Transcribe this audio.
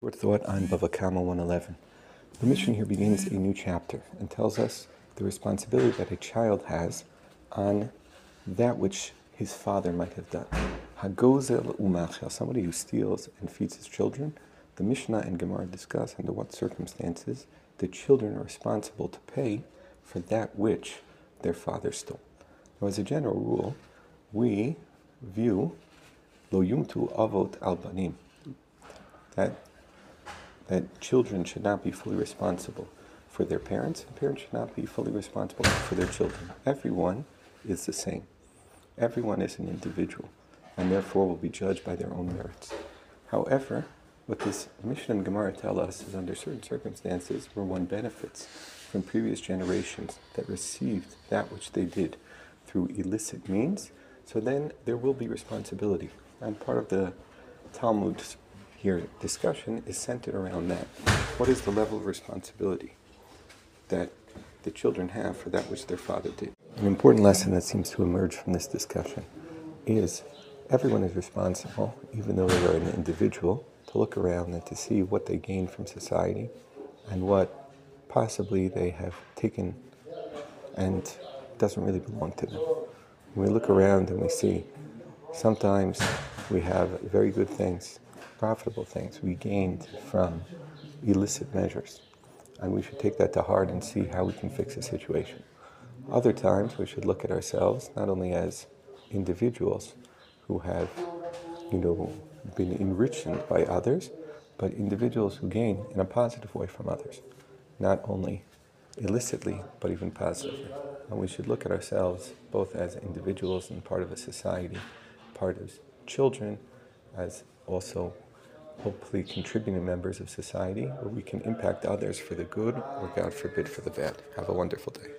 Short thought on Bava Kama 111. The Mishnah here begins a new chapter and tells us the responsibility that a child has on that which his father might have done. Hagozel umachel, somebody who steals and feeds his children. The Mishnah and Gemara discuss under what circumstances the children are responsible to pay for that which their father stole. Now, as a general rule, we view lo yumtu avot al banim that that children should not be fully responsible for their parents, and parents should not be fully responsible for their children. Everyone is the same. Everyone is an individual, and therefore will be judged by their own merits. However, what this Mishnah and Gemara tell us is under certain circumstances where one benefits from previous generations that received that which they did through illicit means, so then there will be responsibility. And part of the Talmud's here discussion is centered around that. What is the level of responsibility that the children have for that which their father did? An important lesson that seems to emerge from this discussion is everyone is responsible, even though they are an individual, to look around and to see what they gain from society and what possibly they have taken and doesn't really belong to them. When we look around and we see sometimes we have very good things profitable things we gained from illicit measures. And we should take that to heart and see how we can fix the situation. Other times, we should look at ourselves not only as individuals who have, you know, been enriched by others, but individuals who gain in a positive way from others, not only illicitly, but even positively. And we should look at ourselves both as individuals and part of a society, part of children, as also hopefully contributing members of society where we can impact others for the good or, God forbid, for the bad. Have a wonderful day.